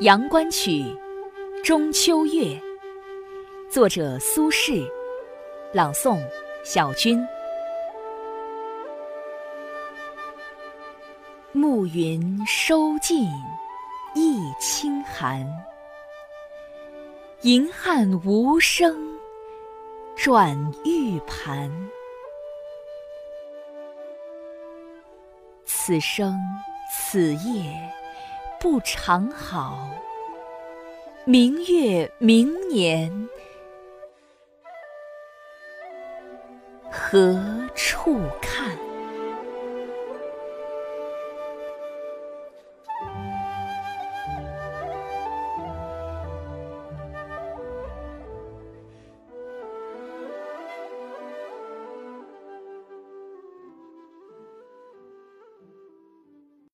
阳关曲·中秋月，作者苏轼，朗诵小军。暮云收尽一清寒，银汉无声转玉盘。此生此夜。不长好，明月明年何处看？